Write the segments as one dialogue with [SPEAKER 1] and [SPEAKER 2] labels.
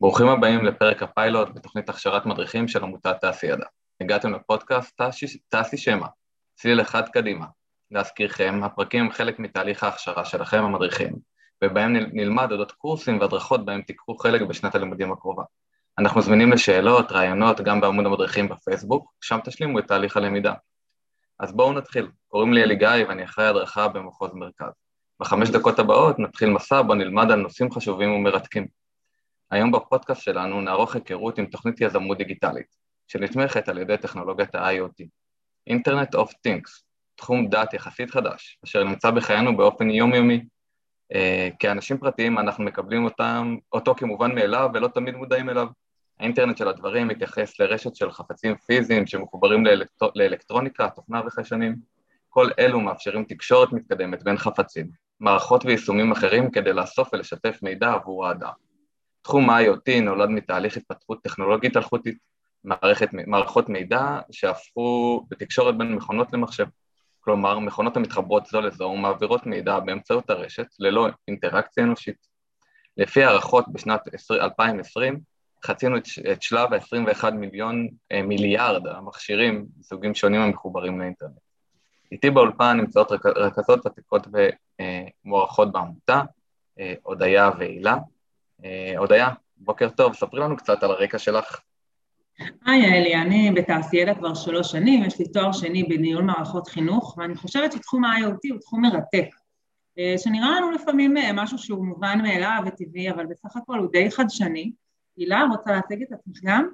[SPEAKER 1] ברוכים הבאים לפרק הפיילוט בתוכנית הכשרת מדריכים של עמותת תעשי ידע. הגעתם לפודקאסט תעשי שמע, צליל אחד קדימה. להזכירכם, הפרקים הם חלק מתהליך ההכשרה שלכם המדריכים, ובהם נלמד אודות קורסים והדרכות בהם תיקחו חלק בשנת הלימודים הקרובה. אנחנו זמינים לשאלות, רעיונות, גם בעמוד המדריכים בפייסבוק, שם תשלימו את תהליך הלמידה. אז בואו נתחיל. קוראים לי אלי גיא ואני אחראי הדרכה במחוז מרכז. בחמש דקות הבאות נתחיל מסע בו נלמד על נושאים חשובים ומרתקים. היום בפודקאסט שלנו נערוך היכרות עם תוכנית יזמות דיגיטלית, שנתמכת על ידי טכנולוגיית ה-IoT, Internet of Things, תחום דת יחסית חדש, אשר נמצא בחיינו באופן יומיומי. אה, כאנשים פרטיים אנחנו מקבלים אותם, אותו כמובן מאליו ולא תמיד מודעים אליו. האינטרנט של הדברים מתייחס לרשת של חפצים פיזיים שמחוברים לאלקטר... לאלקטרוניקה, תוכנה וחיישנים. כל אלו מאפשרים תקשורת מתקדמת בין חפצים, מערכות ויישומים אחרים כדי לאסוף ולשתף מידע עבור האדם. תחום ה-IoT נולד מתהליך התפתחות טכנולוגית אלחוטית, מערכת, מערכות מידע שהפכו בתקשורת בין מכונות למחשב. כלומר, מכונות המתחברות זו לזו ומעבירות מידע באמצעות הרשת ללא אינטראקציה אנושית. לפי הערכות בשנת 2020, חצינו את שלב ה-21 מיליון אה, מיליארד המכשירים מסוגים שונים המחוברים לאינטרנט. איתי באולפן נמצאות רכזות ותיקות ומוערכות בעמותה, אה, הודיה והילה. אה, הודיה, בוקר טוב, ספרי לנו קצת על הרקע שלך.
[SPEAKER 2] היי אלי, אני בתעשיידה כבר שלוש שנים, יש לי תואר שני בניהול מערכות חינוך, ואני חושבת שתחום ה-IoT הוא תחום מרתק, אה, שנראה לנו לפעמים משהו שהוא מובן מאליו וטבעי, אבל בסך הכל הוא די חדשני. הילה, רוצה להציג את עצמך גם?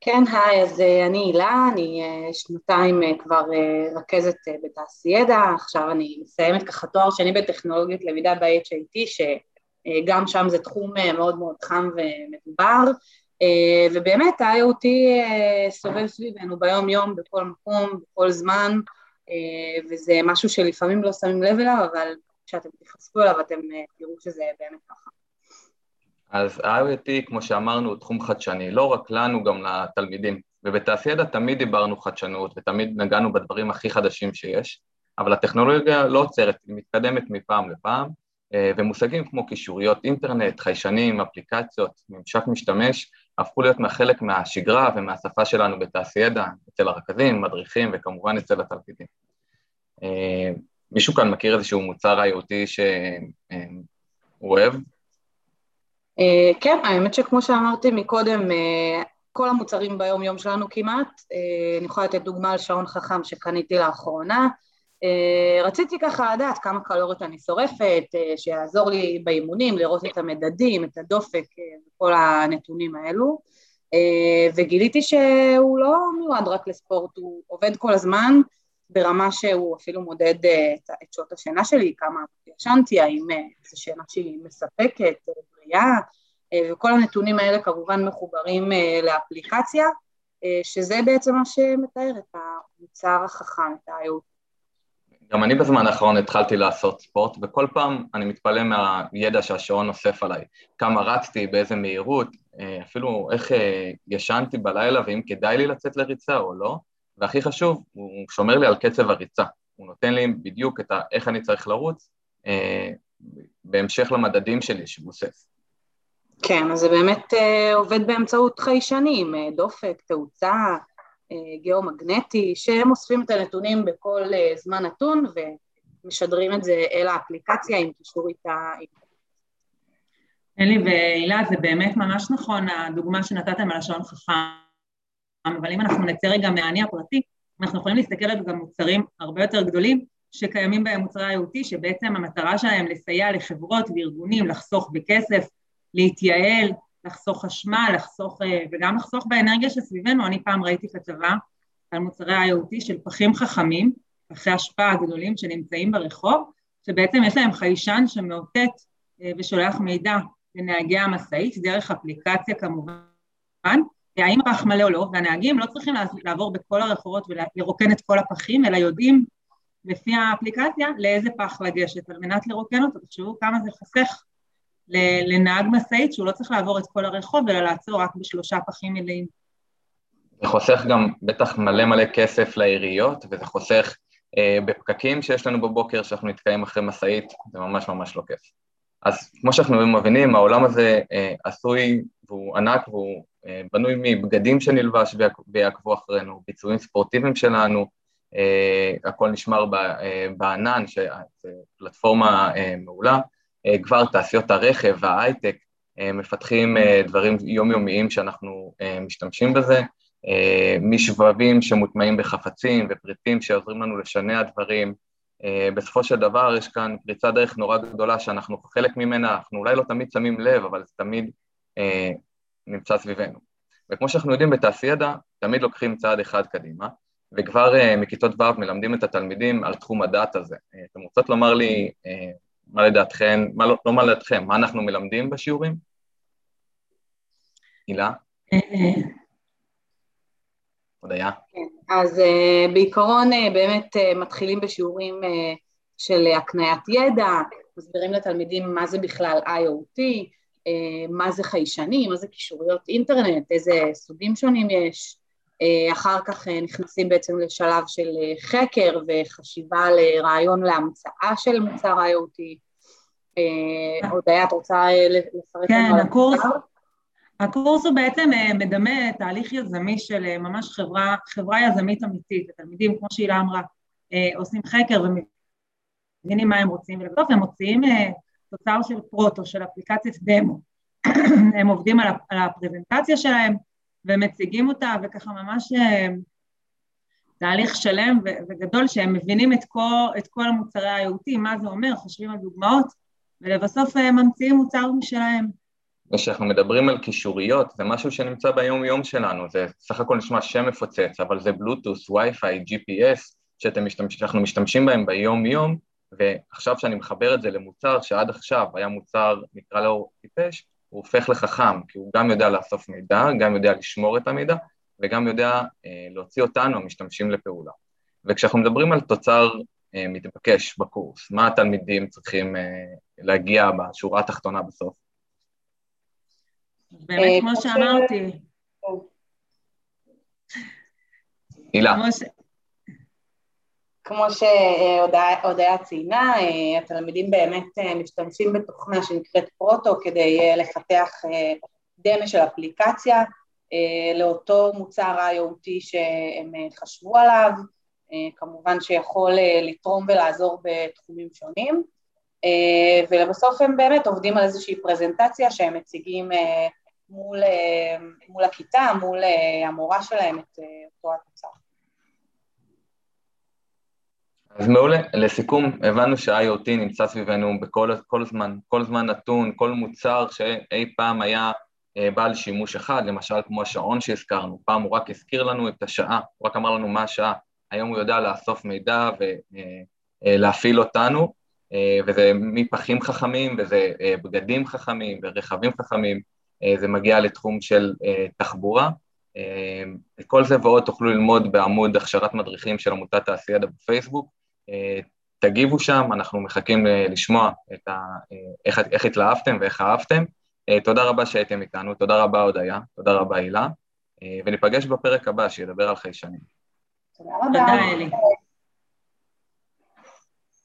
[SPEAKER 3] כן, היי, אז אני הילה, אני שנתיים כבר רכזת בתעשיידה, עכשיו אני מסיימת ככה תואר שני בטכנולוגיות למידה ב-HIT, שגם שם זה תחום מאוד מאוד חם ומדובר, ובאמת ה-IoT סובב סביבנו ביום יום, בכל מקום, בכל זמן, וזה משהו שלפעמים לא שמים לב אליו, אבל כשאתם תיחשפו אליו אתם תראו שזה באמת ככה.
[SPEAKER 1] אז ה-IoT, כמו שאמרנו, הוא תחום חדשני, לא רק לנו, גם לתלמידים. ובתעשיידה תמיד דיברנו חדשנות ותמיד נגענו בדברים הכי חדשים שיש, אבל הטכנולוגיה לא עוצרת, היא מתקדמת מפעם לפעם, אה, ומושגים כמו קישוריות אינטרנט, חיישנים, אפליקציות, ממשק משתמש, הפכו להיות חלק מהשגרה ומהשפה שלנו בתעשיידה, אצל הרכזים, מדריכים וכמובן אצל התלמידים. אה, מישהו כאן מכיר איזשהו מוצר IoT שהוא אוהב?
[SPEAKER 3] אה, כן, האמת שכמו שאמרתי מקודם, אה, כל המוצרים ביום יום שלנו כמעט, אה, אני יכולה לתת דוגמה על שעון חכם שקניתי לאחרונה, רציתי ככה לדעת כמה קלוריות אני שורפת, שיעזור לי באימונים, לראות את המדדים, את הדופק וכל הנתונים האלו, וגיליתי שהוא לא מיועד רק לספורט, הוא עובד כל הזמן ברמה שהוא אפילו מודד את שעות השינה שלי, כמה ישנתי, האם זו שינה שהיא מספקת, בריאה, אה, וכל הנתונים האלה כמובן מחוברים אה, לאפליקציה, אה, שזה בעצם מה שמתאר את המוצר החכם, את ה-IoT.
[SPEAKER 1] גם אני בזמן האחרון התחלתי לעשות ספורט, וכל פעם אני מתפלא מהידע שהשעון אוסף עליי. כמה רצתי, באיזה מהירות, אפילו איך ישנתי בלילה, ואם כדאי לי לצאת לריצה או לא, והכי חשוב, הוא שומר לי על קצב הריצה. הוא נותן לי בדיוק את ה, איך אני צריך לרוץ, בהמשך למדדים שלי שבוסס.
[SPEAKER 3] כן, אז זה באמת uh, עובד באמצעות חיישנים, uh, דופק, תאוצה, גיאומגנטי, שהם אוספים את הנתונים בכל uh, זמן נתון ומשדרים את זה אל האפליקציה עם קישור איתה.
[SPEAKER 2] אלי והילה, זה באמת ממש נכון, הדוגמה שנתתם על השעון חכם, אבל אם אנחנו נצא רגע מהאני הפרטי, אנחנו יכולים להסתכל על גם מוצרים הרבה יותר גדולים שקיימים בהם מוצרי IoT, שבעצם המטרה שלהם לסייע לחברות וארגונים לחסוך בכסף, להתייעל, לחסוך חשמל, לחסוך, אה, וגם לחסוך באנרגיה שסביבנו. אני פעם ראיתי כתבה על מוצרי IoT של פחים חכמים, פחי אשפה הגדולים שנמצאים ברחוב, שבעצם יש להם חיישן שמאותת אה, ושולח מידע לנהגי המשאית, דרך אפליקציה כמובן, האם הפח מלא או לא, והנהגים לא צריכים לעבור בכל הרחובות ולרוקן את כל הפחים, אלא יודעים לפי האפליקציה לאיזה פח לגשת על מנת לרוקן אותו, תחשבו כמה זה חוסך לנהג משאית שהוא לא צריך לעבור את כל הרחוב, אלא לעצור רק בשלושה פחים מלאים.
[SPEAKER 1] זה חוסך גם בטח מלא מלא כסף לעיריות, וזה חוסך אה, בפקקים שיש לנו בבוקר, שאנחנו נתקעים אחרי משאית, זה ממש ממש לא כיף. אז כמו שאנחנו מבינים, העולם הזה עשוי והוא ענק והוא בנוי מבגדים שנלבש ויעקבו אחרינו, ביצועים ספורטיביים שלנו, הכל נשמר בענן, שזו פלטפורמה מעולה, כבר תעשיות הרכב וההייטק מפתחים דברים יומיומיים שאנחנו משתמשים בזה, משבבים שמוטמעים בחפצים ופריטים שעוזרים לנו לשנע דברים. בסופו של דבר יש כאן פריצה דרך נורא גדולה שאנחנו חלק ממנה, אנחנו אולי לא תמיד שמים לב, אבל זה תמיד נמצא סביבנו. וכמו שאנחנו יודעים בתעשיידע, תמיד לוקחים צעד אחד קדימה, וכבר מכיתות ו' מלמדים את התלמידים על תחום הדעת הזה. אתם רוצות לומר לי מה לדעתכם, מה לא, לא מה לדעתכם, מה אנחנו מלמדים בשיעורים? הילה? הודיה?
[SPEAKER 3] כן, אז uh, בעיקרון uh, באמת uh, מתחילים בשיעורים uh, של הקניית ידע, מסבירים לתלמידים מה זה בכלל IoT, uh, מה זה חיישנים, מה זה קישוריות אינטרנט, איזה סוגים שונים יש, אחר כך uh, נכנסים בעצם לשלב של uh, חקר וחשיבה לרעיון להמצאה של מוצר IoT. הודיה, את רוצה לפרט
[SPEAKER 2] כן, הקורס? הקורס הוא בעצם אה, מדמה תהליך יזמי של אה, ממש חברה, חברה יזמית אמיתית. התלמידים, כמו שהילה אמרה, אה, עושים חקר ומבינים מה הם רוצים, ולבסוף הם מוציאים תוצר של פרוטו, של אפליקציית דמו. הם עובדים על הפרזנטציה שלהם ומציגים אותה, וככה ממש תהליך שלם וגדול שהם מבינים את כל, את כל המוצרי ה-IoT, מה זה אומר, חושבים על דוגמאות, ולבסוף ממציאים מוצר משלהם.
[SPEAKER 1] כשאנחנו מדברים על קישוריות, זה משהו שנמצא ביום-יום שלנו, זה סך הכל נשמע שם מפוצץ, אבל זה בלוטוס, וי-פיי, GPS, שאתם משתמש, שאנחנו משתמשים בהם ביום-יום, ועכשיו שאני מחבר את זה למוצר שעד עכשיו היה מוצר, נקרא לו טיפש, הוא הופך לחכם, כי הוא גם יודע לאסוף מידע, גם יודע לשמור את המידע, וגם יודע אה, להוציא אותנו, המשתמשים, לפעולה. וכשאנחנו מדברים על תוצר אה, מתבקש בקורס, מה התלמידים צריכים אה, להגיע בשורה התחתונה בסוף?
[SPEAKER 2] באמת, אה, כמו שאמרתי.
[SPEAKER 1] הילה.
[SPEAKER 3] כמו שהודיה ציינה, אה, התלמידים באמת אה, משתמשים בתוכנה שנקראת פרוטו כדי לפתח דמה של אפליקציה לאותו מוצר IoT שהם חשבו עליו, כמובן שיכול לתרום ולעזור בתחומים שונים, ולבסוף הם באמת עובדים על איזושהי פרזנטציה שהם מציגים מול, אה, מול הכיתה, מול אה, המורה שלהם את אה, אותו התוצר.
[SPEAKER 1] אז מעולה. לסיכום, הבנו שה-IoT נמצא סביבנו בכל כל זמן, כל זמן נתון, כל מוצר שאי פעם היה בעל שימוש אחד, למשל כמו השעון שהזכרנו, פעם הוא רק הזכיר לנו את השעה, הוא רק אמר לנו מה השעה, היום הוא יודע לאסוף מידע ולהפעיל אותנו, וזה מפחים חכמים, וזה בגדים חכמים, ורכבים חכמים, אה, זה מגיע לתחום של אה, תחבורה. אה, את כל זה ועוד תוכלו ללמוד בעמוד הכשרת מדריכים של עמותת תעשיידה בפייסבוק. תגיבו שם, אנחנו מחכים לשמוע את ה, איך, איך התלהבתם ואיך אהבתם. תודה רבה שהייתם איתנו, תודה רבה הודיה, תודה רבה הילה, וניפגש בפרק הבא שידבר על חיישנים.
[SPEAKER 3] תודה רבה. תודה אלי.